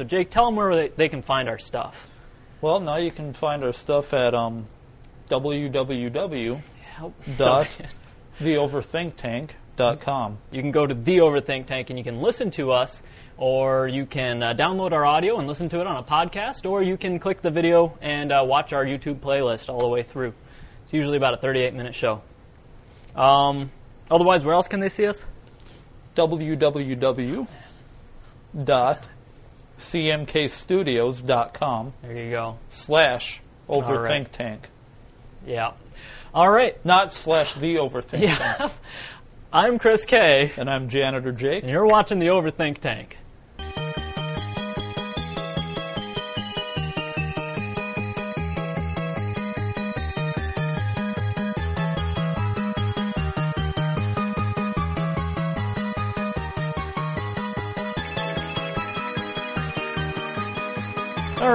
So Jake, tell them where they, they can find our stuff. Well, now you can find our stuff at um, www. Dot. theoverthinktank.com. You can go to the Overthink Tank and you can listen to us, or you can uh, download our audio and listen to it on a podcast, or you can click the video and uh, watch our YouTube playlist all the way through. It's usually about a 38 minute show. Um, otherwise, where else can they see us? www.cmkstudios.com There you go. slash right. overthink tank. Yeah. All right. Not slash the overthink tank. Yeah. I'm Chris K, And I'm janitor Jake. and you're watching the Overthink Tank.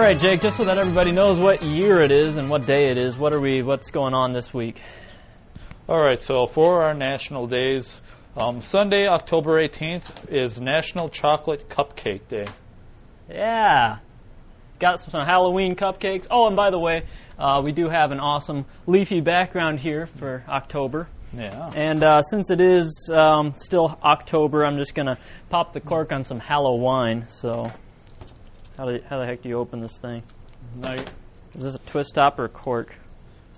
Right, Jake. Just so that everybody knows what year it is and what day it is, what are we? What's going on this week? All right, so for our national days, um, Sunday, October 18th is National Chocolate Cupcake Day. Yeah. Got some, some Halloween cupcakes. Oh, and by the way, uh, we do have an awesome leafy background here for October. Yeah. And uh, since it is um, still October, I'm just going to pop the cork on some Halloween. So, how, do, how the heck do you open this thing? Now, Is this a twist top or a cork?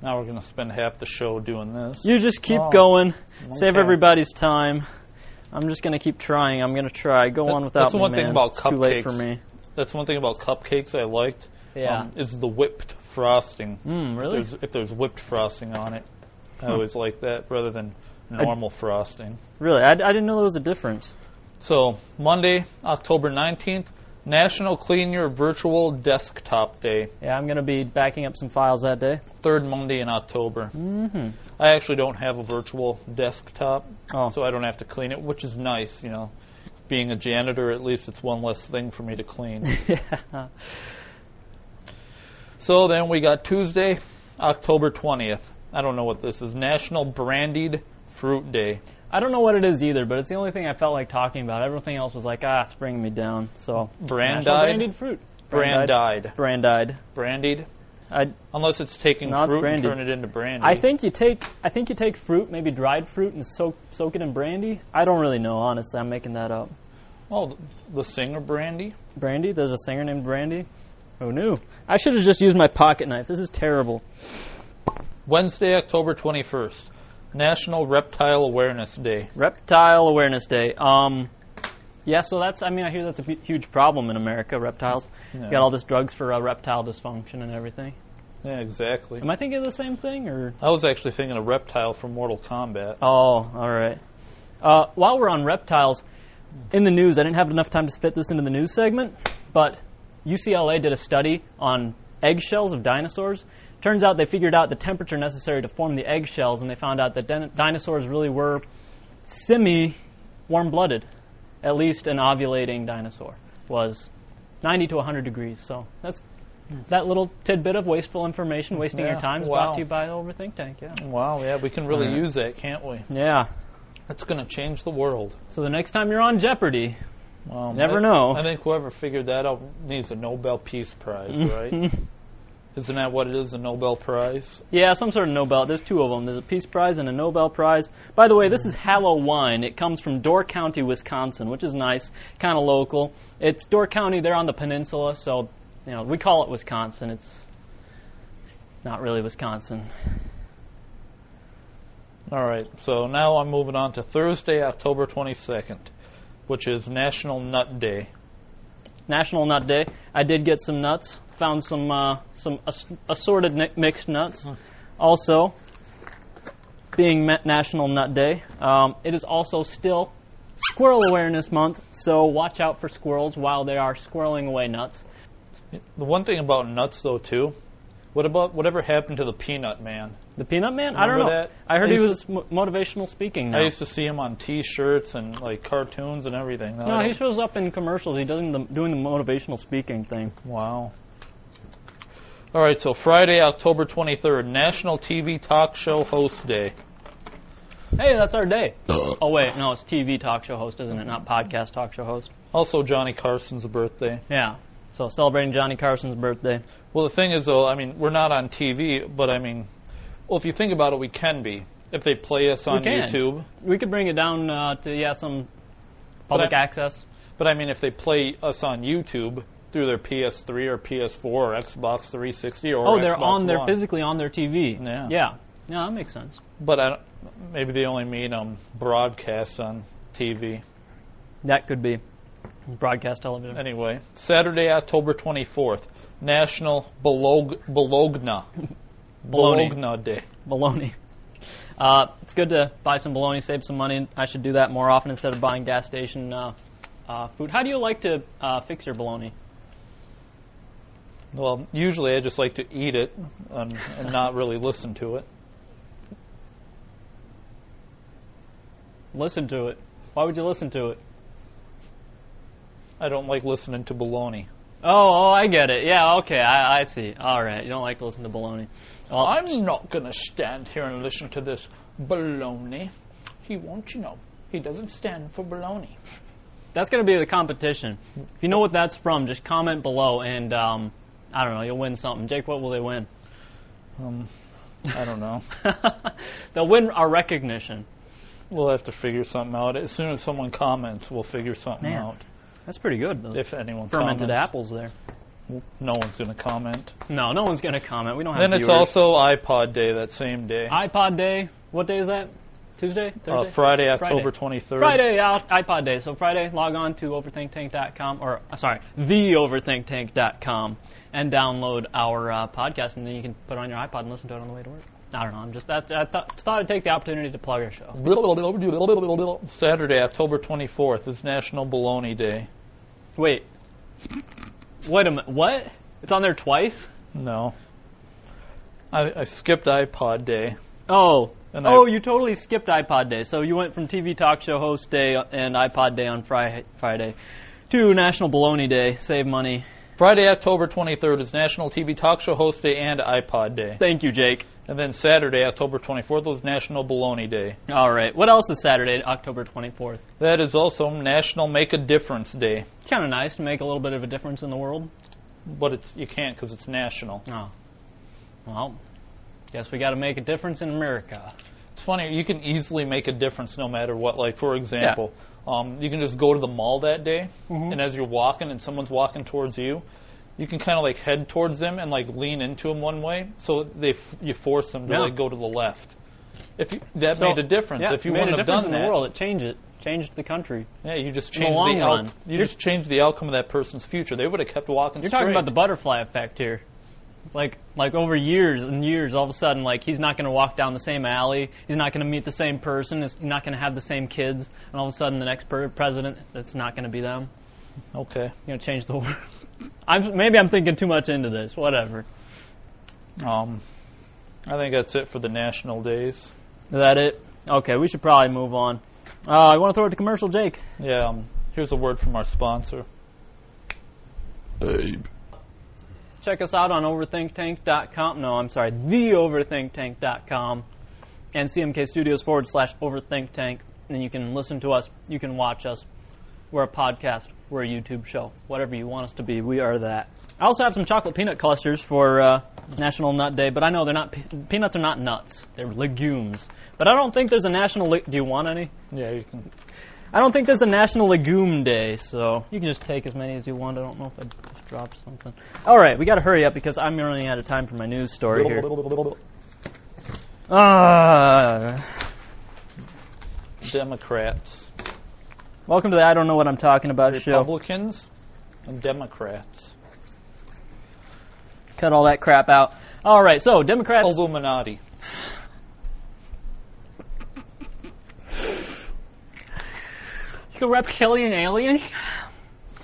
now we're going to spend half the show doing this. You just keep Oh, going. Save everybody's time. I'm just going to keep trying. I'm going to try. Go on without that's me, one thing about it's too late for me. That's one thing about cupcakes I liked. Yeah. Um, is the whipped frosting. Mm, really? If there's, if there's whipped frosting on it, I always like that rather than normal frosting. Really? I, I didn't know there was a difference. So Monday, October 19th, National Clean Your Virtual Desktop Day. Yeah, I'm going to be backing up some files that day. Third Monday in October. Mm-hmm. I actually don't have a virtual desktop, Oh. so I don't have to clean it, which is nice. You know, being a janitor, at least it's one less thing for me to clean. yeah. So then we got Tuesday, October 20th. I don't know what this is. National Brandied Fruit Day. I don't know what it is either, but it's the only thing I felt like talking about. Everything else was like, ah, it's bringing me down. So? National brandied fruit. Brandied. Brandied. Brandied. I Unless it's taking No, it's fruit and turn it into brandy. I think you take I think you take fruit, maybe dried fruit, and soak soak it in brandy. I don't really know, honestly. I'm making that up. Oh, the singer Brandy. Brandy? There's a singer named Brandy. Who knew? I should have just used my pocket knife. This is terrible. Wednesday, October 21st. National Reptile Awareness Day. Reptile Awareness Day. Um, yeah, so that's, I mean, I hear that's a huge problem in America, reptiles. Yeah. Got all this drugs for uh, reptile dysfunction and everything. Yeah, exactly. Am I thinking of the same thing, or? I was actually thinking of Reptile from Mortal Kombat. Oh, all right. Uh, while we're on reptiles, in the news, I didn't have enough time to fit this into the news segment, but UCLA did a study on eggshells of dinosaurs. Turns out they figured out the temperature necessary to form the eggshells, and they found out that din- dinosaurs really were semi warm blooded. At least an ovulating dinosaur was 90 to 100 degrees. So that's that little tidbit of wasteful information, wasting Yeah, your time, is wow. brought to you by the Overthink Tank. Yeah. Wow, yeah, we can really Alright. use that, can't we? Yeah. That's going to change the world. So the next time you're on Jeopardy, Um, Never I- know. I think whoever figured that out needs a Nobel Peace Prize, right? Isn't that what it is, a Nobel Prize? Yeah, some sort of Nobel. There's two of them. There's a Peace Prize and a Nobel Prize. By the way, this is Halloween. It comes from Door County, Wisconsin, which is nice, kind of local. It's Door County. They're on the peninsula, so you know we call it Wisconsin. It's not really Wisconsin. All right, so now I'm moving on to Thursday, October 22nd, which is National Nut Day. National Nut Day. I did get some nuts. Found some uh, some ass- assorted mixed nuts. Also, being National Nut Day, um, it is also still Squirrel Awareness Month. So watch out for squirrels while they are squirreling away nuts. The one thing about nuts, though, too, what about whatever happened to the Peanut Man? The Peanut Man? I don't know. That? I heard I he was mo- motivational speaking now. I used to see him on T-shirts and like cartoons and everything. Now no, he shows up in commercials. He doing the doing the motivational speaking thing. Wow. All right, so Friday, October 23rd, National TV Talk Show Host Day. Hey, that's our day. oh wait, no, it's TV talk show host, isn't it? Not podcast talk show host. Also, Johnny Carson's birthday. Yeah. So celebrating Johnny Carson's birthday. Well, the thing is, though, I mean, we're not on TV, but I mean, well, if you think about it, we can be if they play us on can. YouTube. We could bring it down uh, to yeah some public I- access. But I mean, if they play us on YouTube through their PS3 or PS4 or Xbox 360 or Oh, they're Xbox on. They're One. physically on their TV. Yeah. Yeah. Yeah, that makes sense. But I maybe they only mean um, broadcast on TV. That could be broadcast television. Anyway, Saturday, October 24th, National Bolog- Bologna. Bologna. Bologna Day. bologna. Uh, it's good to buy some bologna, save some money. I should do that more often instead of buying gas station uh, uh, food. How do you like to uh, fix your bologna? Well, usually I just like to eat it and, and not really listen to it. Listen to it. Why would you listen to it? I don't like listening to baloney. Oh, oh, I get it. Yeah, okay, I, I see. All right, you don't like listening to baloney. Well, I'm not going to stand here and listen to this baloney. He won't, you know. He doesn't stand for baloney. that's going to be the competition. If you know what that's from, just comment below, and um, I don't know, you'll win something. Jake, what will they win? Um, I don't know. They'll win our recognition. we'll have to figure something out. As soon as someone comments, we'll figure something Man. out. That's pretty good. Though. If anyone Fermented comments. apples there. No one's going to comment. No, no one's going to comment. We don't have Then it's viewers. also iPod Day that same day. iPod Day. What day is that? Tuesday? Uh, Thursday? Friday, October 23rd. Friday, iPod Day. So Friday, log on to overthinktank.com, or uh, sorry, theoverthinktank.com, and download our uh, podcast, and then you can put it on your iPod and listen to it on the way to work. I don't know. I'm just that I thought, thought I'd take the opportunity to plug our show. Saturday, October 24th is National Bologna Day. Wait, wait a minute. What? It's on there twice? No. I, I skipped iPod Day. Oh. And oh, I- you totally skipped iPod Day. So you went from TV talk show host day and iPod Day on Fri- Friday to National Bologna Day. Save money. Friday, October 23rd is National TV Talk Show Host Day and iPod Day. Thank you, Jake. And then Saturday, October 24th was National Bologna Day. All right. What else is Saturday, October 24th? That is also National Make a Difference Day. It's kind of nice to make a little bit of a difference in the world. But it's you can't because it's national. Oh. Well, guess we got to make a difference in America. It's funny, you can easily make a difference no matter what. Like, for example, um, you can just go to the mall that day, and as you're walking and someone's walking towards you, you can kind of like head towards them and like lean into them one way, so they f- you force them to Yeah. like go to the left. If you, that So- made a difference, Yeah, if you wouldn't a have done in that, the world, it changed it. Changed the country. yeah, you just the changed the run. out- you just changed the outcome of that person's future. They would have kept walking. You're straight. talking about the butterfly effect here. It's like like over years and years, all of a sudden, like he's not going to walk down the same alley. He's not going to meet the same person. He's not going to have the same kids. And all of a sudden, the next per- president, that's not going to be them. okay. You're going to change the world. I'm maybe I'm thinking too much into this. Whatever. Um, I think that's it for the national days. Is that it? Okay, we should probably move on. Uh, I want to throw it to commercial, Jake. Yeah. Um, here's a word from our sponsor. Check us out on overthinktank.com. No, I'm sorry, theoverthinktank.com and CMK Studios forward slash overthinktank. And you can listen to us, you can watch us. We're a podcast, we're a YouTube show. Whatever you want us to be, we are that. I also have some chocolate peanut clusters for uh, National Nut Day, but I know they're not pe- peanuts are not nuts; they're legumes. But I don't think there's a national. Le- Do you want any? Yeah, you can. I don't think there's a National Legume Day, so you can just take as many as you want. I don't know if I dropped something. All right, we got to hurry up because I'm running out of time for my news story here. Uh, Democrats, welcome to the I don't know what I'm talking about show. Republicans, and Democrats. Cut all that crap out. All right, so Democrats. Illuminati. The reptilian alien.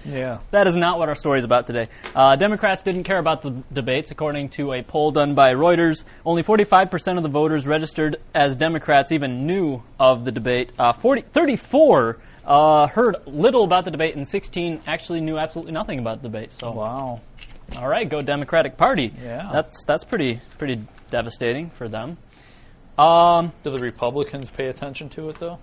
Yeah. That is not what our story is about today. Uh, Democrats didn't care about the debates, according to a poll done by Reuters. Only 45% of the voters registered as Democrats even knew of the debate. Uh, 40, 34 uh, heard little about the debate, and 16 actually knew absolutely nothing about the debate. So, Wow. all right, go Democratic Party. Yeah. that's that's pretty pretty devastating for them. Um, Do the Republicans pay attention to it though?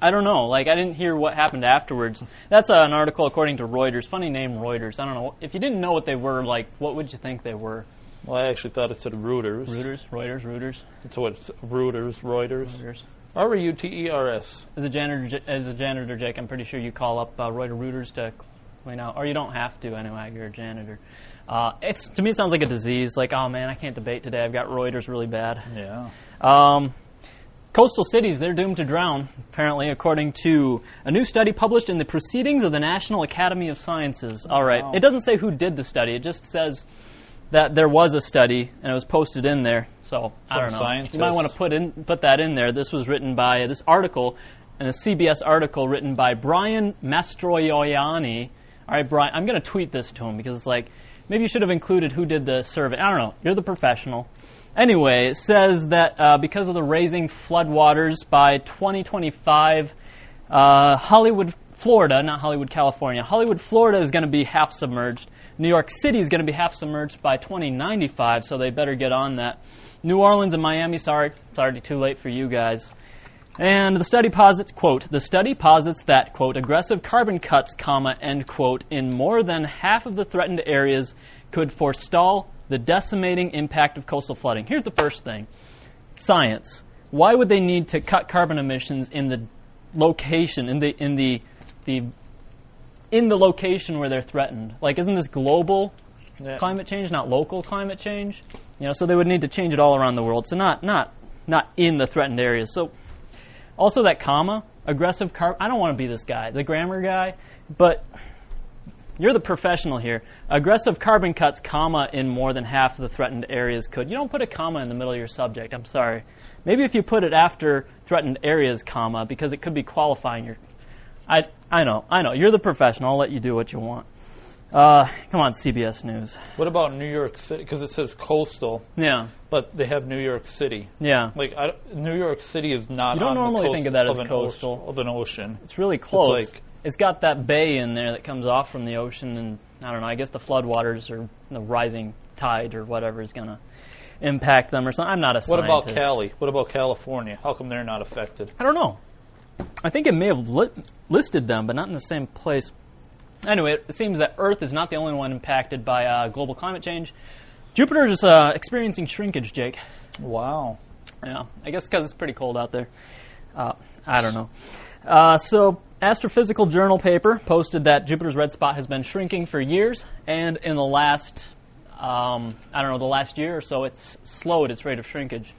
I don't know. Like I didn't hear what happened afterwards. That's uh, an article according to Reuters. Funny name, Reuters. I don't know. If you didn't know what they were, like, what would you think they were? Well, I actually thought it said Reuters. Reuters, Reuters, Reuters. That's what it's Reuters, Reuters. Reuters. R U T E R S. As a janitor, as a janitor, Jake, I'm pretty sure you call up uh, Reuter Reuters to clean out, or you don't have to anyway. You're a janitor. Uh, it's to me, it sounds like a disease. Like, oh man, I can't debate today. I've got Reuters really bad. Yeah. Um, coastal cities, they're doomed to drown, apparently, according to a new study published in the Proceedings of the National Academy of Sciences. All right. Wow. It doesn't say who did the study, it just says that there was a study and it was posted in there. So, I From don't know. scientists. You might want to put, in, put that in there. This was written by this article, and a CBS article written by Brian Mastroianni. All right, Brian, I'm going to tweet this to him because it's like, maybe you should have included who did the survey. I don't know. You're the professional. Anyway, it says that uh, because of the raising floodwaters by 2025, uh, Hollywood, Florida, not Hollywood, California, Hollywood, Florida is going to be half submerged. New York City is going to be half submerged by 2095, so they better get on that. New Orleans and Miami, sorry, it's already too late for you guys. And the study posits, quote, the study posits that, quote, aggressive carbon cuts, comma, end quote, in more than half of the threatened areas could forestall the decimating impact of coastal flooding. Here's the first thing. Science. Why would they need to cut carbon emissions in the location, in the, in the, the, in the location where they're threatened? Like, isn't this global Yeah. climate change, not local climate change. You know, so they would need to change it all around the world. So not not not in the threatened areas. So also that comma, aggressive car. I don't want to be this guy, the grammar guy, but you're the professional here. Aggressive carbon cuts, comma, in more than half of the threatened areas could. You don't put a comma in the middle of your subject. I'm sorry. Maybe if you put it after threatened areas, comma, because it could be qualifying your. I I know I know. You're the professional. I'll let you do what you want. Uh, come on, CBS News. What about New York City? Because it says coastal, Yeah, but they have New York City. yeah. Like I, New York City is not. You don't on the normally coast think of that as an coastal. ocean- of an ocean. It's really close. like- it's got that bay in there that comes off from the ocean, and I don't know. I guess the floodwaters or the rising tide or whatever is going to impact them or something. I'm not a What about. Cali? What about California? How come they're not affected? I don't know. I think it may have li- listed them, but not in the same place. Anyway, it seems that Earth is not the only one impacted by uh, global climate change. Jupiter is uh, experiencing shrinkage, Jake. Wow. Yeah, I guess because it's pretty cold out there. Uh, I don't know. Uh, so, Astrophysical Journal paper posted that Jupiter's red spot has been shrinking for years, and in the last, um, I don't know, the last year or so, it's slowed its rate of shrinkage.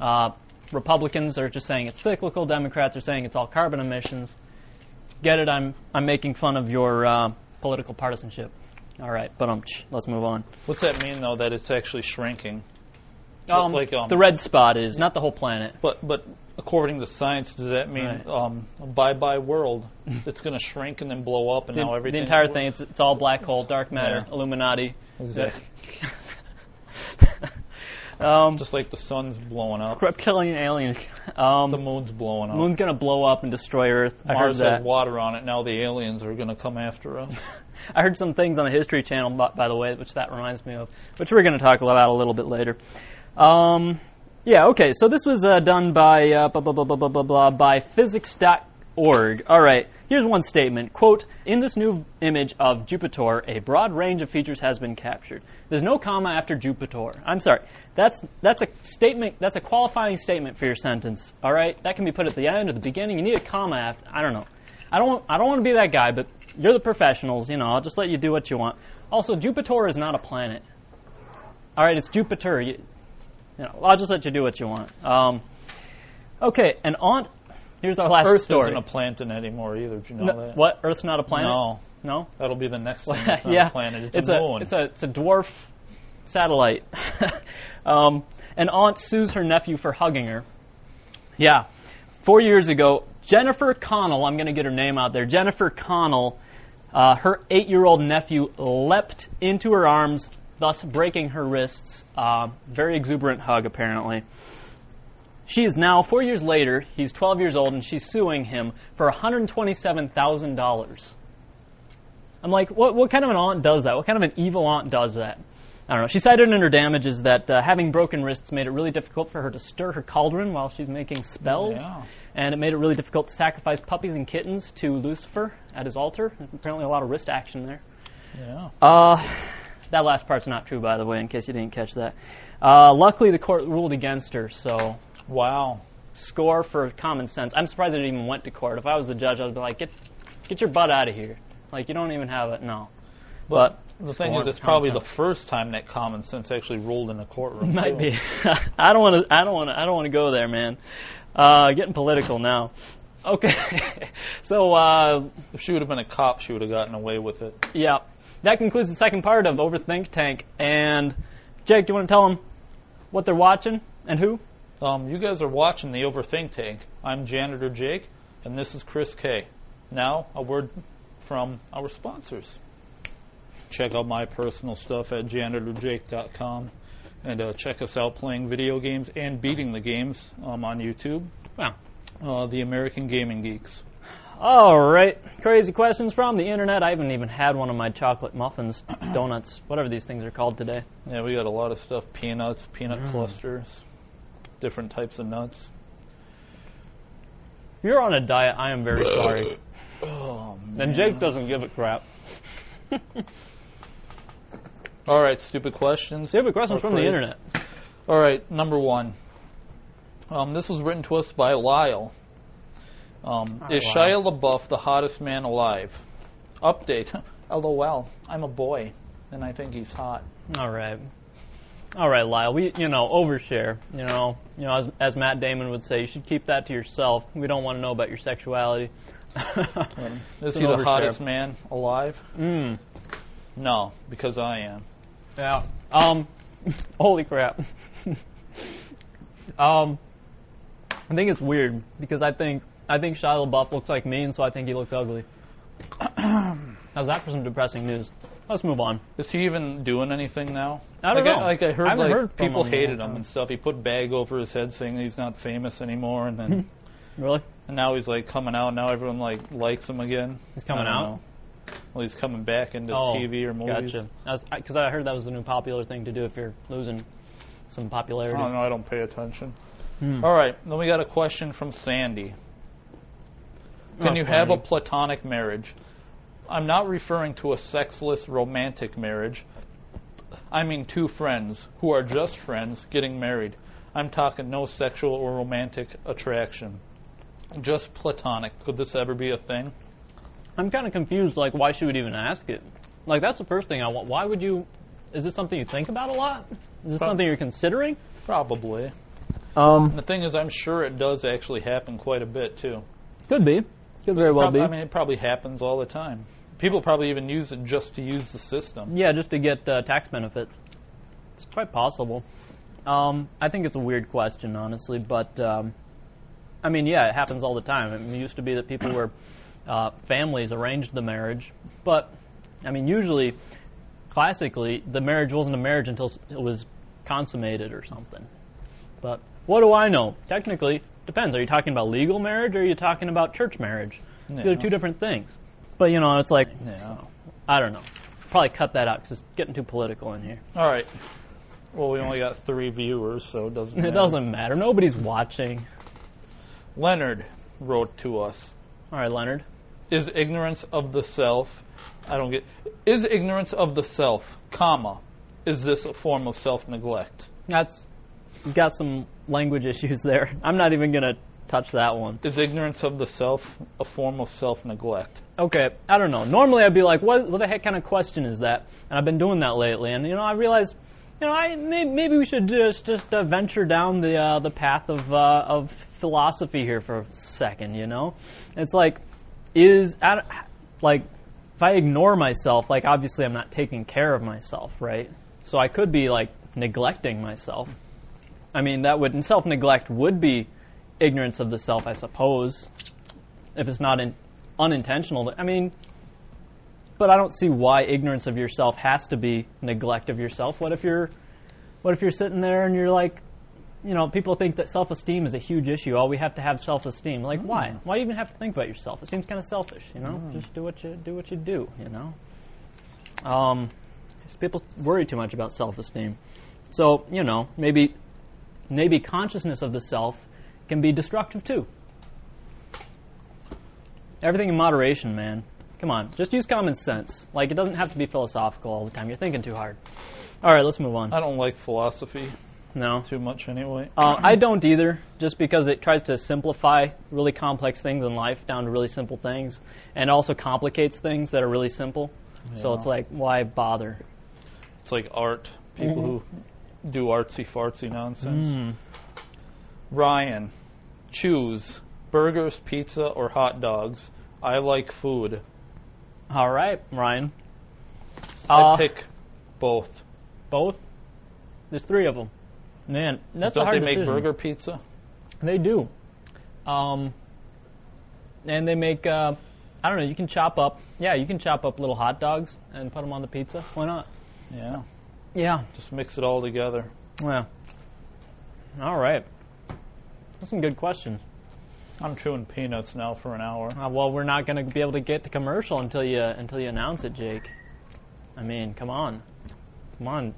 Uh, Republicans are just saying it's cyclical. Democrats are saying it's all carbon emissions. Get it? I'm I'm making fun of your uh, political partisanship. All right, but um, let's move on. What's that mean though? That it's actually shrinking? Um, like, um, the red spot is not the whole planet. But but according to science, does that mean Right. um, bye bye world? it's going to shrink and then blow up, and the, now everything. the entire thing. It's, it's all black hole, dark matter, Yeah. Illuminati. Exactly. Um, Just like the sun's blowing up, reptilian alien. Um, the moon's blowing up. moon's gonna blow up and destroy Earth. I Mars has water on it. Now the aliens are going to come after us. I heard some things on the History Channel, by, by the way, which that reminds me of, which we're going to talk about a little bit later. Um, yeah, okay. So this was uh, done by uh, blah, blah, blah, blah, blah, blah, blah, by physics.org. All right. Here's one statement. Quote, in this new image of Jupiter, a broad range of features has been captured. There's no comma after Jupiter. I'm sorry. That's, that's a statement, that's a qualifying statement for your sentence. All right? That can be put at the end or the beginning. You need a comma after, I don't know. I don't, I don't want to be that guy, but you're the professionals, you know, I'll just let you do what you want. Also, Jupiter is not a planet. All right, it's Jupiter. You, you know, I'll just let you do what you want. Um, okay, an aunt. Here's our last Earth story. isn't a planet anymore either. Did you know No, that? what? Earth's not a planet? No, No. that'll be the next thing. It's not yeah, a planet. It's, it's a a, it's a it's a dwarf satellite. um, an aunt sues her nephew for hugging her. Yeah, four years ago, Jennifer Connell. I'm going to get her name out there. Jennifer Connell. Uh, her eight-year-old nephew leapt into her arms, thus breaking her wrists. Uh, very exuberant hug, apparently. She is now, four years later, he's 12 years old, and she's suing him for $127,000. I'm like, what, what kind of an aunt does that? What kind of an evil aunt does that? I don't know. She cited in her damages that uh, having broken wrists made it really difficult for her to stir her cauldron while she's making spells, Yeah. and it made it really difficult to sacrifice puppies and kittens to Lucifer at his altar. Apparently a lot of wrist action there. Yeah. Uh, that last part's not true, by the way, in case you didn't catch that. Uh, luckily, the court ruled against her, so Wow. score for common sense. I'm surprised it even went to court. If I was the judge, I'd be like, get, get your butt out of here. Like, you don't even have it. No. But The thing is, it's probably common the first time that common sense actually ruled in a courtroom. might too. be. I don't want to. I don't want to. I don't want to go there, man. Uh, getting political now. Okay. so uh, If she would have been a cop, she would have gotten away with it. yeah, that concludes the second part of Overthink Tank. And Jake, do you want to tell them what they're watching and who? Um, you guys are watching the Overthink Tank. I'm Janitor Jake, and this is Chris K. Now, a word from our sponsors. Check out my personal stuff at janitorjake.com, and uh, check us out playing video games and beating the games um, on YouTube. Wow. Uh, the American Gaming Geeks. All right. Crazy questions from the internet. I haven't even had one of my chocolate muffins, donuts, whatever these things are called today. Yeah, we got a lot of stuff: peanuts, peanut Mm. clusters, different types of nuts. If you're on a diet, I am very sorry. Oh, And Jake doesn't give a crap. All right, stupid questions. Stupid questions from the internet. All right, number one. Um, this was written to us by Lyle. Um, All is right, Shia LaBeouf the hottest man alive? Update. LOL. I'm a boy, and I think he's hot. All right. All right, Lyle. We, you know, overshare. You know, you know, as, as Matt Damon would say, you should keep that to yourself. We don't want to know about your sexuality. Is he the overshare. hottest man alive? mm, No, because I am. yeah. Um, holy crap. um, I think it's weird because I think I think Shia LaBeouf looks like me, and so I think he looks ugly. How's that for some depressing news? Let's move on. Is he even doing anything now? I don't like, know. I, like I heard, I like heard people him hated him and stuff. He put bag over his head saying he's not famous anymore, and then Really? and now he's like coming out. Now everyone like likes him again. He's coming out? know. Well, he's coming back into Oh, TV or movies. Gotcha. Because I heard that was the new popular thing to do if you're losing some popularity. I don't know. I don't pay attention. Hmm. All right. Then we got a question from Sandy. Can Oh, you have a platonic marriage? I'm not referring to a sexless romantic marriage. I mean two friends who are just friends getting married. I'm talking no sexual or romantic attraction. Just platonic. Could this ever be a thing? I'm kind of confused. Like, why she would even ask it? Like, that's the first thing I want. Why would you? Is this something you think about a lot? Is this Prob- something you're considering? Probably. Um, The thing is, I'm sure it does actually happen quite a bit too. could be. Could very well Prob- be. I mean, it probably happens all the time. People probably even use it just to use the system. yeah, just to get uh, tax benefits. It's quite possible. Um, I think it's a weird question, honestly, but um, I mean, yeah, it happens all the time. It used to be that people were uh, families arranged the marriage, but I mean, usually, classically, the marriage wasn't a marriage until it was consummated or something. But what do I know? Technically, depends. Are you talking about legal marriage or are you talking about church marriage? These are two different things. But you know, it's like Yeah. I don't know. Probably cut that out because it's getting too political in here. All right. Well, we only got three viewers, so it doesn't. It matter. doesn't matter. Nobody's watching. Leonard wrote to us. All right, Leonard. Is ignorance of the self? I don't get. Is ignorance of the self, comma, is this a form of self-neglect? That's you've got some language issues there. I'm not even gonna touch that one. Is ignorance of the self a form of self-neglect? Okay, I don't know. Normally, I'd be like, "What? What the heck kind of question is that?" And I've been doing that lately, and you know, I realized, you know, I maybe, maybe we should just just uh, venture down the uh, the path of uh, of philosophy here for a second. You know, it's like, is I like if I ignore myself, like obviously I'm not taking care of myself, right? So I could be like neglecting myself. I mean, that would self neglect would be ignorance of the self, I suppose, if it's not in, unintentional. I mean, but I don't see why ignorance of yourself has to be neglect of yourself. What if you're, what if you're sitting there and you're like, you know, people think that self-esteem is a huge issue. All we have to have self-esteem. Like, why? Why do you even have to think about yourself? It seems kind of selfish, you know. Just do what you do what you do, you know. Um, People worry too much about self-esteem. So you know, maybe maybe consciousness of the self can be destructive too. Everything in moderation, man. Come on, just use common sense. Like it doesn't have to be philosophical all the time. You're thinking too hard. All right, let's move on. I don't like philosophy No, too much anyway. uh, I don't either. Just because it tries to simplify really complex things in life down to really simple things, and also complicates things that are really simple. So it's like, why bother? It's like art. People who do artsy fartsy nonsense. Mm. Ryan, choose burgers, pizza, or hot dogs. I like food. All right, Ryan. I Uh, pick both. both. There's three of them. Man, that's a Don't hard they make decision. burger pizza? They do. Um, and they make, uh, I don't know, you can chop up, yeah, you can chop up little hot dogs and put them on the pizza. Why not? Yeah. Yeah. Just mix it all together. Yeah. All right. That's some good questions. I'm chewing peanuts now for an hour. Uh, well, we're not going to be able to get to commercial until you until you announce it, Jake. I mean, come on, come on,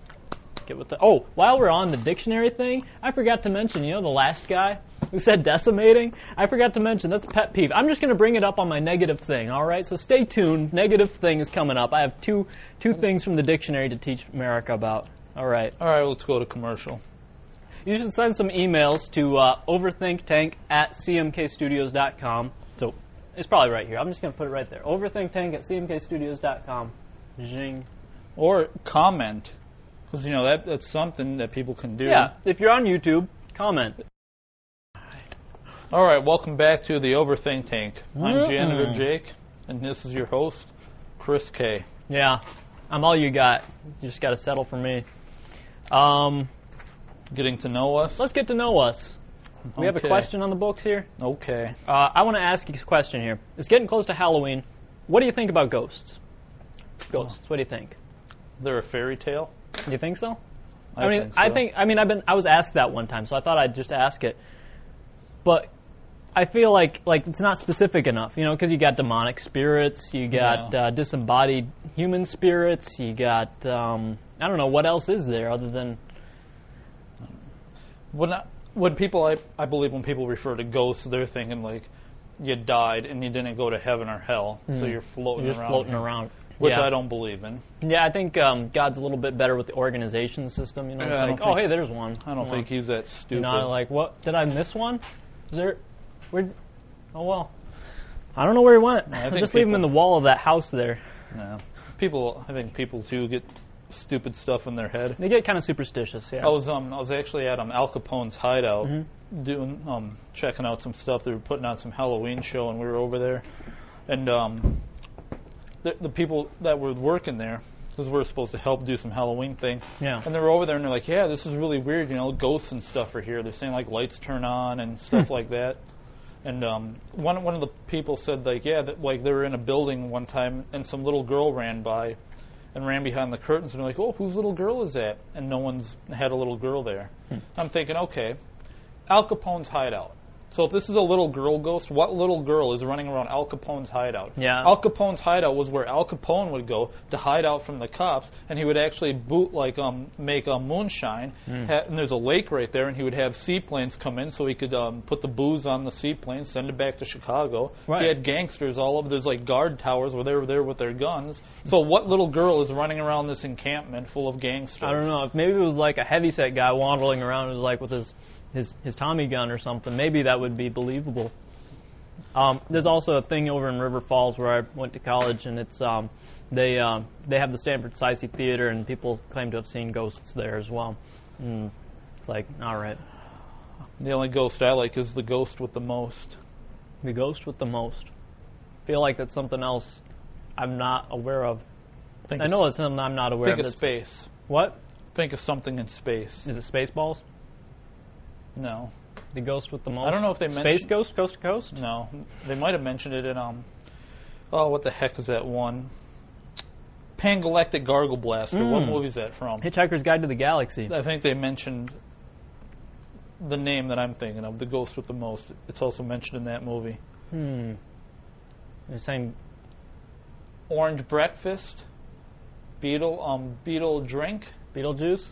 get with the. Oh, while we're on the dictionary thing, I forgot to mention. You know, the last guy who said decimating. I forgot to mention that's a pet peeve. I'm just going to bring it up on my negative thing. All right, so stay tuned. Negative thing is coming up. I have two two things from the dictionary to teach America about. All right. All right, let's go to commercial. You should send some emails to uh, overthinktank at cmkstudios.com. So it's probably right here. I'm just going to put it right there. Overthinktank at cmkstudios.com. Zing. Or comment. Because, you know, that, that's something that people can do. Yeah, if you're on YouTube, comment. All right, welcome back to the Overthink Tank. I'm Janitor Jake, and this is your host, Chris K. Yeah, I'm all you got. You just got to settle for me. Um, Getting to know us? let's get to know us. We have a Okay. question on the books here. Okay. Uh, I want to ask you a question here. It's getting close to Halloween. What do you think about ghosts? Ghosts. What do you think? Is there a fairy tale? Do you think so? I, mean, think so. I think. I mean, I've been. I was asked that one time, so I thought I'd just ask it. But I feel like like it's not specific enough, you know, because you got demonic spirits, you got Yeah. uh, disembodied human spirits, you got um, I don't know what else is there other than When, I, when people, I, I believe when people refer to ghosts, they're thinking like you died and you didn't go to heaven or hell, so you're floating Hmm. you're around. floating here, around. Which yeah. I don't believe in. Yeah, I think um, God's a little bit better with the organization system. You know, Yeah, like, oh, hey, there's one. I don't Come think he's that stupid. You know, like what? Did I miss one? There? Where? Oh well. I don't know where he went. I just leave him in the wall of that house there. no. People, I think people too get stupid stuff in their head. They get kind of superstitious. Yeah. I was um I was actually at um Al Capone's hideout Mm-hmm. doing um checking out some stuff. They were putting on some Halloween show, and we were over there, and um the the people that were working there because we were supposed to help do some Halloween thing. Yeah. And they're over there, and they're like, "Yeah, this is really weird. You know, ghosts and stuff are here. They're saying like lights turn on and stuff like that." And um, one one of the people said like, "Yeah, that, like they were in a building one time, and some little girl ran by." and ran behind the curtains and they're like, "Oh, whose little girl is that?" And no one's had a little girl there. I'm thinking, okay, Al Capone's hideout. So if this is a little girl ghost, what little girl is running around Al Capone's hideout? Yeah. Al Capone's hideout was where Al Capone would go to hide out from the cops, and he would actually boot like um make a moonshine. Hmm. Ha- and there's a lake right there, and he would have seaplanes come in so he could um, put the booze on the seaplanes, send it back to Chicago. Right. He had gangsters all over. There's like guard towers where they were there with their guns. So what little girl is running around this encampment full of gangsters? I don't know. Maybe it was like a heavyset guy wandering around, like with his, his his Tommy gun or something. Maybe that would be believable. Um, there's also a thing over in River Falls where I went to college, and it's um, they um, they have the Stanford Sicey Theater, and people claim to have seen ghosts there as well. Mm. It's like, all right, The only ghost I like is the ghost with the most. the ghost with the most. Feel like that's something else I'm not aware of. Think I know it's something I'm not aware Think of. of space. What Think of something in space. is it? Spaceballs? No, The ghost with the most. I don't know if they mentioned Space Ghost, Coast to Coast. no. They might have mentioned it in um. Oh, what the heck is that one? Pangalactic Gargle Blaster. What Mm. movie is that from? Hitchhiker's Guide to the Galaxy. I think they mentioned the name that I'm thinking of, the ghost with the most. It's also mentioned in that movie. Hmm. You're saying Orange Breakfast, Beetle, um, Beetle drink. Beetlejuice.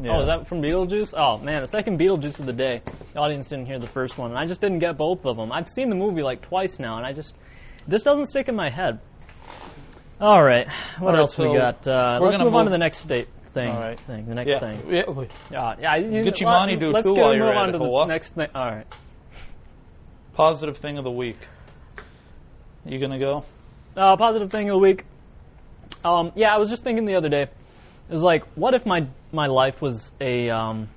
Yeah. Oh, is that from Beetlejuice? Oh man, the second Beetlejuice of the day. The audience didn't hear the first one, and I just didn't get both of them. I've seen the movie like twice now, and I just this doesn't stick in my head. All right, what All right, else we got? Uh, we're let's gonna move, on to the next state thing. All right. Thing. The next Yeah. thing. yeah. Uh, yeah, you, Get your money due, Let's too, go while you're move at on it. to the next thing. All right. Positive thing of the week. You gonna go? Uh, positive thing of the week. Um, yeah, I was just thinking the other day. It was like, what if my my life was a um,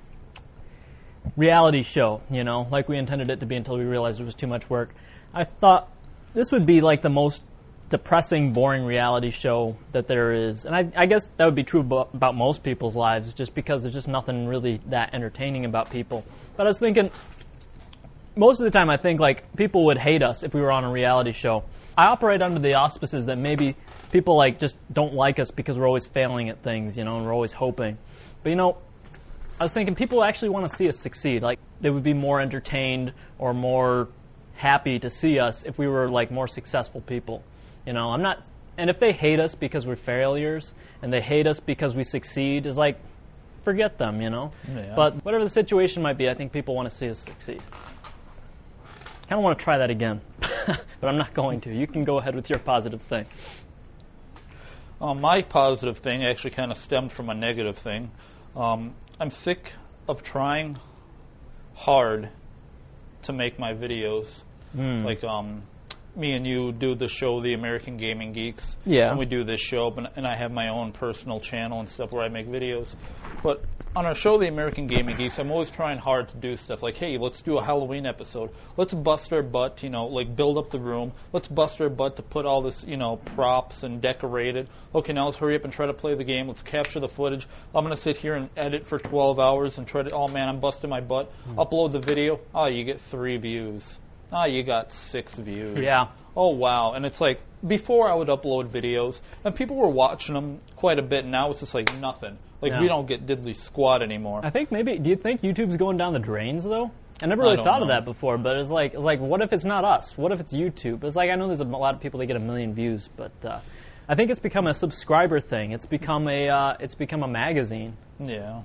reality show? You know, like we intended it to be until we realized it was too much work. I thought this would be like the most depressing, boring reality show that there is, and I, I guess that would be true about, about most people's lives, just because there's just nothing really that entertaining about people. But I was thinking, most of the time I think like people would hate us if we were on a reality show. I operate under the auspices that maybe people like just don't like us because we're always failing at things, you know, and we're always hoping. But you know, I was thinking people actually want to see us succeed. Like they would be more entertained or more happy to see us if we were like more successful people. You know, I'm not and if they hate us because we're failures and they hate us because we succeed is like forget them, you know. Yeah. But whatever the situation might be, I think people want to see us succeed. I kind of want to try that again, but I'm not going to. You can go ahead with your positive thing. Um, my positive thing actually kind of stemmed from a negative thing. Um, I'm sick of trying hard to make my videos. Hmm. Like um, me and you do the show, The American Gaming Geeks. Yeah. And we do this show, but, and I have my own personal channel and stuff where I make videos. But on our show, The American Gaming Geeks, I'm always trying hard to do stuff like, hey, let's do a Halloween episode. Let's bust our butt, you know, like build up the room. Let's bust our butt to put all this, you know, props and decorate it. Okay, now let's hurry up and try to play the game. Let's capture the footage. I'm going to sit here and edit for 12 hours and try to, oh man, I'm busting my butt. Hmm. Upload the video. Oh, you get three views. Oh, you got six views. Yeah. Oh wow! And it's like before I would upload videos, and people were watching them quite a bit. Now it's just like nothing. Like we don't get diddly squat anymore. I think maybe. Do you think YouTube's going down the drains though? I never really don't thought of that before, but it's like, it's like, what if it's not us? What if it's YouTube? It's like I know there's a lot of people that get a million views, but uh, I think it's become a subscriber thing. It's become a, uh, it's become a magazine. yeah.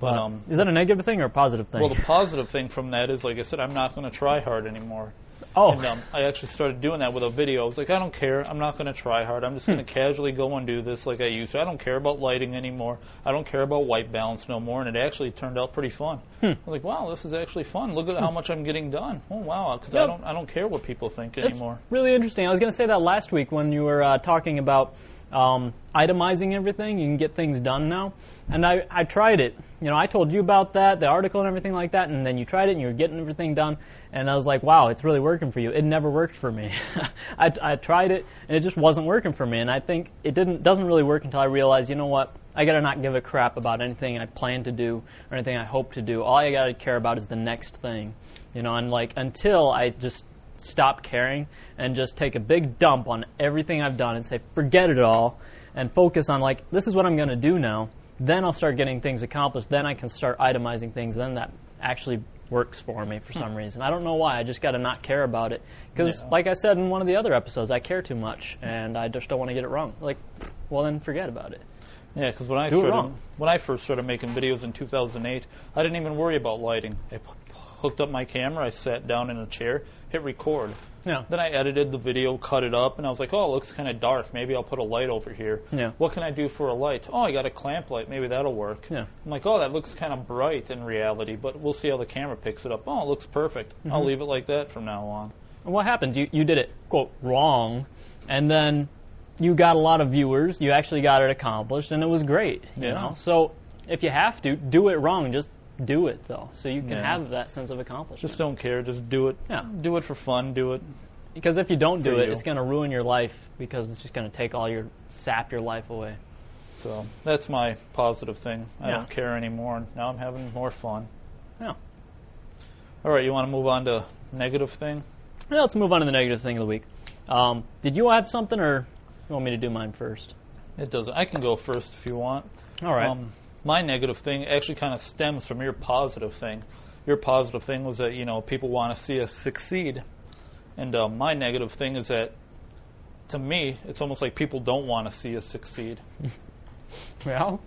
But um, Is that a negative thing or a positive thing? well, the positive thing from that is, like I said, I'm not going to try hard anymore. Oh, And um, I actually started doing that with a video. I was like, I don't care. I'm not going to try hard. I'm just Hmm. going to casually go and do this like I used to. I don't care about lighting anymore. I don't care about white balance no more. And it actually turned out pretty fun. Hmm. I was like, wow, this is actually fun. Look at how much I'm getting done. Oh wow, because I don't I don't care what people think That's anymore. really interesting. I was going to say that last week when you were uh, talking about um, itemizing everything. You can get things done now, and I, I tried it. You know, I told you about that, the article and everything like that, and then you tried it and you were getting everything done, and I was like, wow, it's really working for you. It never worked for me. I, I tried it and it just wasn't working for me, and I think it didn't doesn't really work until I realized, you know what? I gotta not give a crap about anything I plan to do or anything I hope to do. All I gotta care about is the next thing, you know. And like until I just stop caring and just take a big dump on everything I've done and say, forget it all, and focus on like this is what I'm gonna do now. Then I'll start getting things accomplished. Then I can start itemizing things. Then that actually works for me for hmm. some reason. I don't know why. I just got to not care about it because, Yeah. like I said in one of the other episodes, I care too much and I just don't want to get it wrong. Like, well, then forget about it. Yeah, because when I Do started when I first started making videos in 2008, I didn't even worry about lighting. I p- hooked up my camera, I sat down in a chair, hit record. Yeah. Then I edited the video, cut it up, and I was like, oh, it looks kind of dark. Maybe I'll put a light over here. Yeah. What can I do for a light? Oh, I got a clamp light. Maybe that'll work. Yeah. I'm like, oh, that looks kind of bright in reality, but we'll see how the camera picks it up. Oh, it looks perfect. Mm-hmm. I'll leave it like that from now on. And what happens? You you did it quote wrong, and then you got a lot of viewers. You actually got it accomplished, and it was great. You Yeah. know, so if you have to do it wrong, just do it though, so you can Yeah. have that sense of accomplishment. Just don't care. Just do it. Yeah. Do it for fun. Do it. Because if you don't do it, you. it's going to ruin your life because it's just going to take all your sap your life away. So that's my positive thing. I Yeah. don't care anymore. Now I'm having more fun. Yeah. All right, you want to move on to negative thing? Yeah, let's move on to the negative thing of the week. Um, did you have something, or you want me to do mine first? It doesn't. I can go first if you want. All right. Um, my negative thing actually kind of stems from your positive thing. Your positive thing was that you know people want to see us succeed, and um, my negative thing is that to me, it's almost like people don't want to see us succeed. Well,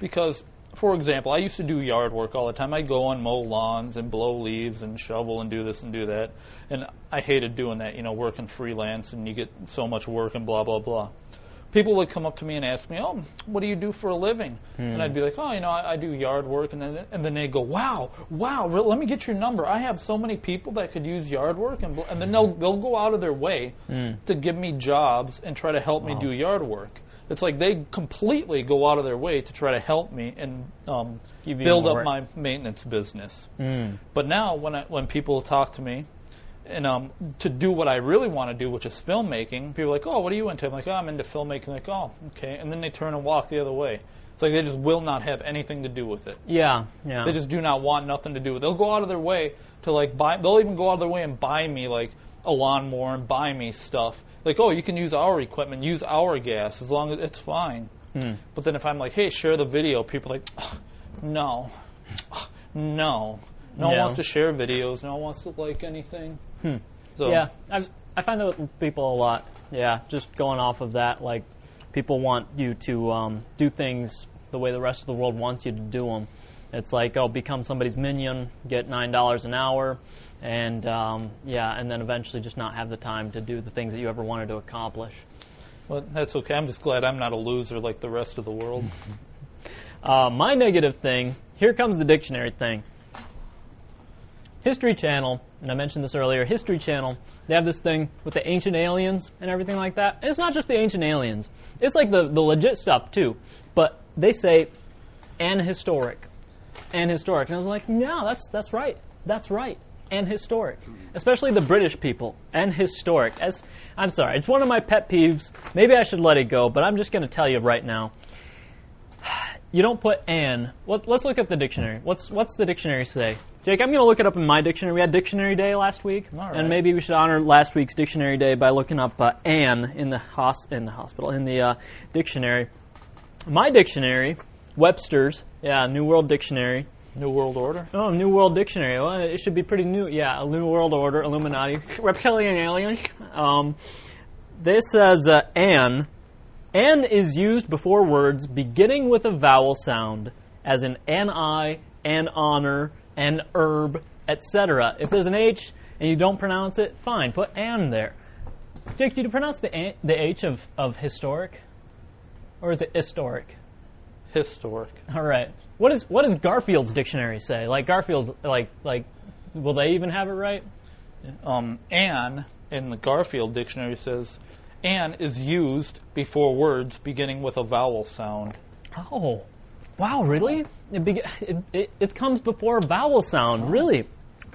Because, for example, I used to do yard work all the time. I'd go and mow lawns and blow leaves and shovel and do this and do that. And I hated doing that, you know, working freelance and you get so much work and blah, blah, blah. People would come up to me and ask me, "Oh, what do you do for a living?" And I'd be like, "Oh, you know, I, I do yard work." And then and then they'd go, "Wow, wow, re- let me get your number. I have so many people that could use yard work." And bl-" and then they'll they'll go out of their way to give me jobs and try to help me do yard work. It's like they completely go out of their way to try to help me and um, build up work. my maintenance business. But now, when I, when people talk to me, and um, to do what I really want to do, which is filmmaking, people are like, "Oh, what are you into?" I'm like, "Oh, I'm into filmmaking." They're Like, "Oh, okay," and then they turn and walk the other way. It's like they just will not have anything to do with it. yeah, yeah. They just do not want nothing to do with. it. They'll go out of their way to like buy. They'll even go out of their way and buy me like a lawnmower and buy me stuff. Like, oh, you can use our equipment, use our gas, as long as it's fine. But then if I'm like, hey, share the video, people are like, "Ugh, no, Ugh, no, no one Yeah. wants to share videos. No one wants to like anything. So, yeah, I, I find that with people a lot. Yeah, just going off of that, like people want you to um, do things the way the rest of the world wants you to do them. It's like, oh, become somebody's minion, get nine dollars an hour, and um, yeah, and then eventually just not have the time to do the things that you ever wanted to accomplish. But that's okay. I'm just glad I'm not a loser like the rest of the world. Uh, my negative thing, here comes the dictionary thing. History Channel, and I mentioned this earlier, History Channel, they have this thing with the ancient aliens and everything like that. And it's not just the ancient aliens, it's like the, the legit stuff too. But they say anhistoric. Anhistoric. And historic. And I was like, no, that's, that's right. That's right. Anhistoric. Especially the British people. Anhistoric. As, I'm sorry, it's one of my pet peeves. Maybe I should let it go, but I'm just going to tell you right now you don't put an. Let, let's look at the dictionary. What's what's the dictionary say? Jake, I'm going to look it up in my dictionary. We had dictionary day last week, right. and maybe we should honor last week's dictionary day by looking up uh, an in the hos- in the hospital in the uh, dictionary. My dictionary, Webster's, yeah, New World Dictionary. New World Order. Oh, New World Dictionary. Well, it should be pretty new. Yeah, a New World Order, Illuminati, reptilian aliens. Um, this says uh, an. An is used before words beginning with a vowel sound, as in an eye, an honor, an herb, etc. If there's an H and you don't pronounce it, fine, put an there. Jake, do you pronounce the, an, the H of, of historic? Or is it historic? Historic. All right. What is what does Garfield's dictionary say? Like Garfield's like like will they even have it right? Um, an in the Garfield dictionary says, an is used before words beginning with a vowel sound. Oh. Wow, really? It, be, it, it, it comes before a vowel sound, really?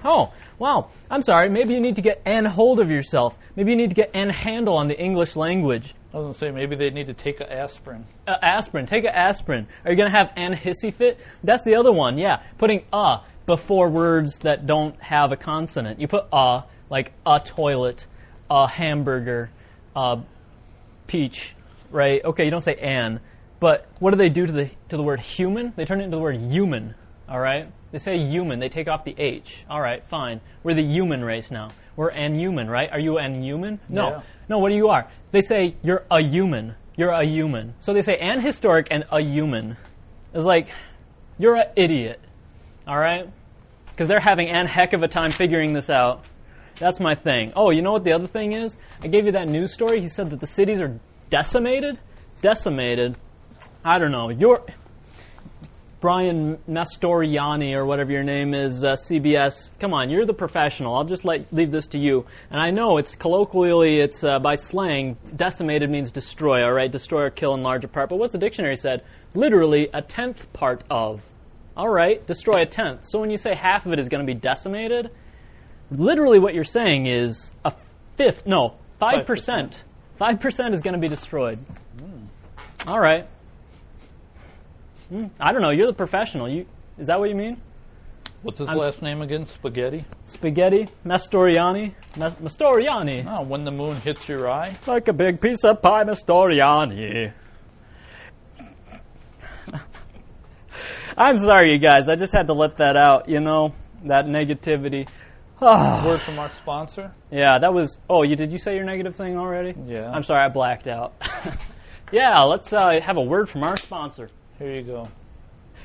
Oh, wow. I'm sorry. Maybe you need to get an hold of yourself. Maybe you need to get an handle on the English language. I was gonna say maybe they need to take an aspirin. Uh, aspirin. Take an aspirin. Are you going to have an hissy fit? That's the other one, yeah. Putting a before words that don't have a consonant. You put a, like a toilet, a hamburger, a peach, right? Okay, you don't say an. But what do they do to the to the word human? They turn it into the word human. All right. They say human. They take off the H. All right, fine. We're the human race now. We're an human, right? Are you an human? No. Yeah. No, what do you are? They say you're a human. You're a human. So they say an historic and a human. It's like you're an idiot. All right? Because they're having an heck of a time figuring this out. That's my thing. Oh, you know what the other thing is? I gave you that news story. He said that the cities are decimated. Decimated. I don't know. You're Brian Mastoriani or whatever your name is, uh, CBS. Come on, you're the professional. I'll just let, leave this to you. And I know it's colloquially, it's uh, by slang, decimated means destroy, all right? Destroy or kill in larger part. But what's the dictionary said? Literally a tenth part of. All right, destroy a tenth. So when you say half of it is going to be decimated, literally what you're saying is a fifth, no, 5%. 5%. 5% is going to be destroyed. All right. Hmm, I don't know. You're the professional. You is that what you mean? What's his I'm- last name again? Spaghetti. Spaghetti, Mastoriani, Ma- Mastoriani, Oh, when the moon hits your eye. like a big piece of pie, Mastoriani. I'm sorry, you guys. I just had to let that out. You know that negativity. Word from our sponsor. Yeah, that was. Oh, you did you say your negative thing already? Yeah. I'm sorry, I blacked out. yeah, let's uh, have a word from our sponsor. Here you go.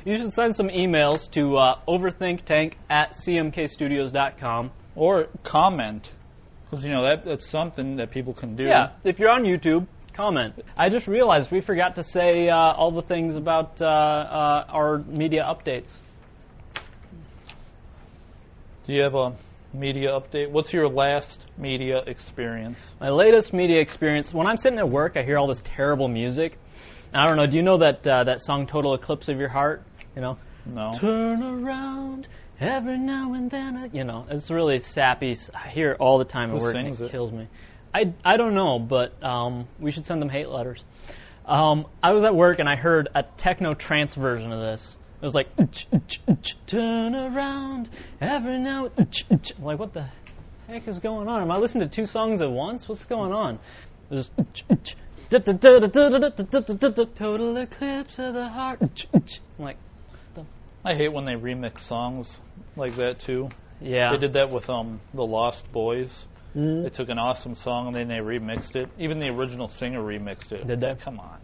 You should send some emails to uh, overthinktank at cmkstudios.com. Or comment. Because, you know, that, that's something that people can do. Yeah, if you're on YouTube, comment. I just realized we forgot to say uh, all the things about uh, uh, our media updates. Do you have a media update? What's your last media experience? My latest media experience, when I'm sitting at work, I hear all this terrible music. And I don't know, do you know that, uh, that song Total Eclipse of Your Heart? You know? No. Turn around every now and then. I- You know, it's really sappy. I hear it all the time at Who work. and it it? kills me. I, I don't know, but um, we should send them hate letters. Um, I was at work and I heard a techno trance version of this. It was like turn around every now. I'm like what the heck is going on? Am I listening to two songs at once? What's going on? It was total eclipse of the heart. I'm like I hate when they remix songs like that too. Yeah, they did that with um the Lost Boys. Mm. They took an awesome song and then they remixed it. Even the original singer remixed it. Did that? Come on.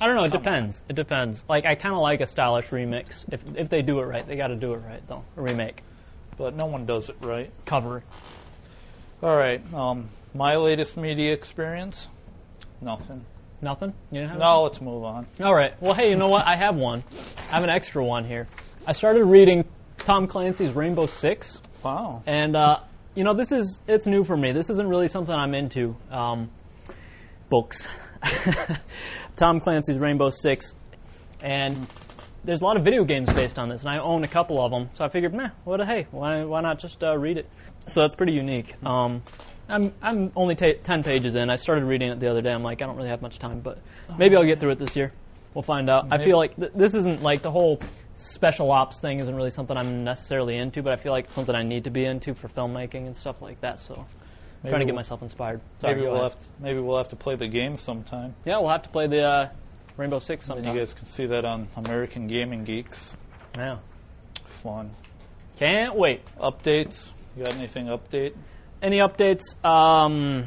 I don't know. It Come depends. It depends. Like I kind of like a stylish remix. If if they do it right, they got to do it right though. A remake, But no one does it right. cover. All right. Um, my latest media experience? Nothing. Nothing. You didn't have No, let's move on. All right. Well, hey, you know what? I have one. I have an extra one here. I started reading Tom Clancy's Rainbow Six, Wow. and uh, you know this is it's new for me. This isn't really something I'm into. Um, books. Tom Clancy's Rainbow Six, and there's a lot of video games based on this, and I own a couple of them. So I figured, meh, what? a Hey, why why not just uh, read it? So that's pretty unique. Um, I'm I'm only ta- ten pages in. I started reading it the other day. I'm like, I don't really have much time, but maybe I'll get through it this year. We'll find out. I feel like th- this isn't like the whole special ops thing isn't really something I'm necessarily into, but I feel like it's something I need to be into for filmmaking and stuff like that. So Maybe trying to get we'll- myself inspired. Sorry, Maybe we'll have to, maybe we'll have to play the game sometime. Yeah, we'll have to play the uh, Rainbow Six sometime. you guys can see that on American Gaming Geeks. yeah. Fun. Can't wait. Updates? You got anything update Any updates? Um,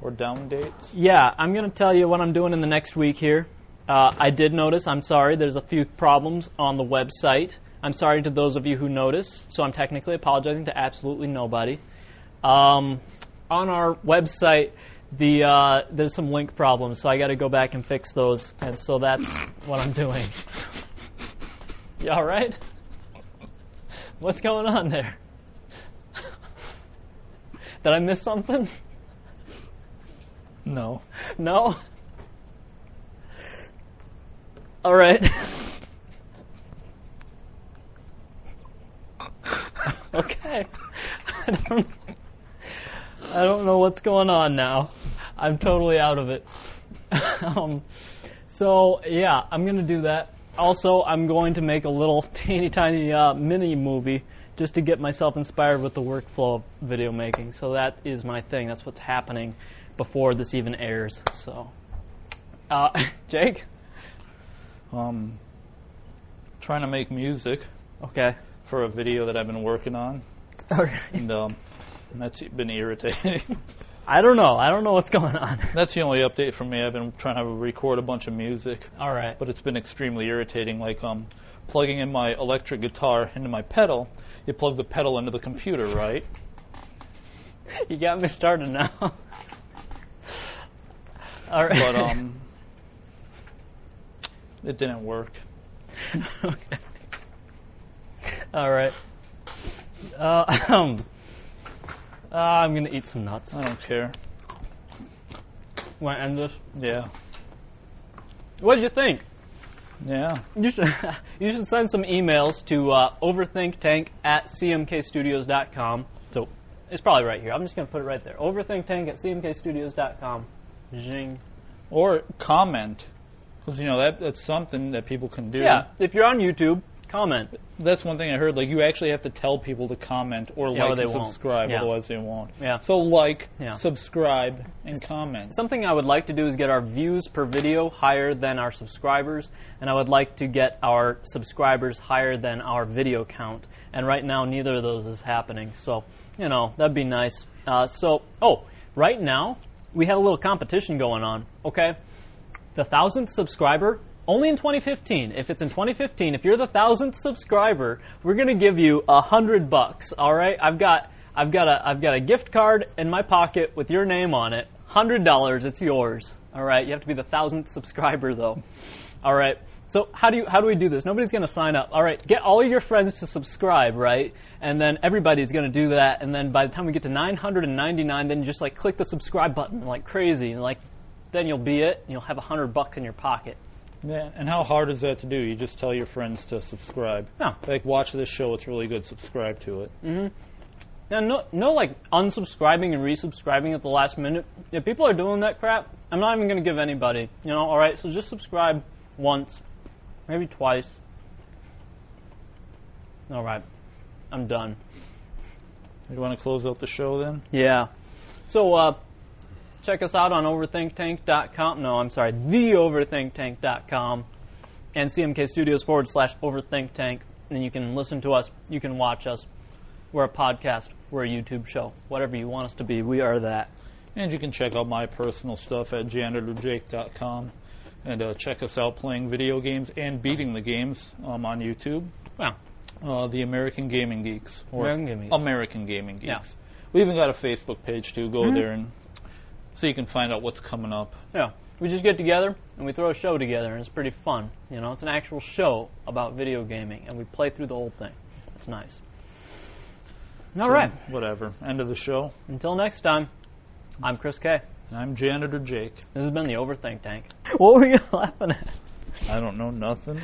or down dates? yeah, I'm going to tell you what I'm doing in the next week here. Uh, I did notice, I'm sorry, there's a few problems on the website. I'm sorry to those of you who noticed, so I'm technically apologizing to absolutely nobody. Um, on our website, the uh, there's some link problems, so I got to go back and fix those, and so that's what I'm doing. You all right? What's going on there? Did I miss something? No. No? All right. okay. I don't, know what's going on now. I'm totally out of it. um, so, yeah, I'm going to do that. Also, I'm going to make a little teeny tiny uh, mini movie just to get myself inspired with the workflow of video making. So, that is my thing. That's what's happening before this even airs. So, uh, Jake? Um, trying to make music Okay. for a video that I've been working on, Okay. and um, that's been irritating. I don't know. I don't know what's going on. that's the only update from me. I've been trying to record a bunch of music, All right. but it's been extremely irritating. Like um, plugging in my electric guitar into my pedal. You plug the pedal into the computer, right? You got me started now. All right. But um, it didn't work. okay. All right. Uh, um, uh, I'm gonna eat some nuts. I don't care. Want to end this? Yeah, What did you think? yeah. You should you should send some emails to uh, overthinktank at cmkstudios.com. So it's probably right here. I'm just gonna put it right there. Overthinktank at cmkstudios.com. Zing. Or comment, because you know that that's something that people can do. Yeah, if you're on YouTube, comment. That's one thing I heard. Like you actually have to tell people to comment or Yeah, or like they and won't. subscribe, Yeah. otherwise they won't. Yeah. So like, Yeah. subscribe, and comment. Something I would like to do is get our views per video higher than our subscribers, and I would like to get our subscribers higher than our video count. And right now, neither of those is happening. So, you know, that'd be nice. Uh, so, oh, right now, we have a little competition going on, okay? The thousandth subscriber, only in 2015. If it's in 2015, if you're the thousandth subscriber, we're gonna give you a hundred bucks. All right, I've got I've got a I've got a gift card in my pocket with your name on it. Hundred dollars, it's yours. All right, you have to be the thousandth subscriber though. All right. So how do you how do we do this? Nobody's going to sign up. All right, get all your friends to subscribe, right? And then everybody's going to do that. And then by the time we get to 999, then you just like click the subscribe button like crazy, and like then you'll be it. And you'll have a hundred bucks in your pocket. Yeah. And how hard is that to do? You just tell your friends to subscribe. Yeah. Like watch this show. It's really good. Subscribe to it. Now, no, no, like unsubscribing and resubscribing at the last minute. If people are doing that crap, I'm not even going to give anybody. You know, all right. So just subscribe once, maybe twice. All right, I'm done. You want to close out the show then? Yeah. So uh, check us out on overthinktank.com. No, I'm sorry, theoverthinktank.com and CMK Studios forward slash overthinktank. And you can listen to us. You can watch us. We're a podcast. We're a YouTube show. Whatever you want us to be, we are that. And you can check out my personal stuff at janitorjake.com. And uh, check us out playing video games and beating the games um, on YouTube. Wow. Uh, the American Gaming Geeks. Or American Gaming Geeks. American Gaming Geeks. Yeah. Mm-hmm. We even got a Facebook page too. Go there and so you can find out what's coming up. Yeah. We just get together and we throw a show together, and it's pretty fun. You know, it's an actual show about video gaming, and we play through the whole thing. It's nice. All right. Whatever. End of the show. Until next time, I'm Chris K. And I'm Janitor Jake. This has been the Overthink Tank. What were you laughing at? I don't know nothing.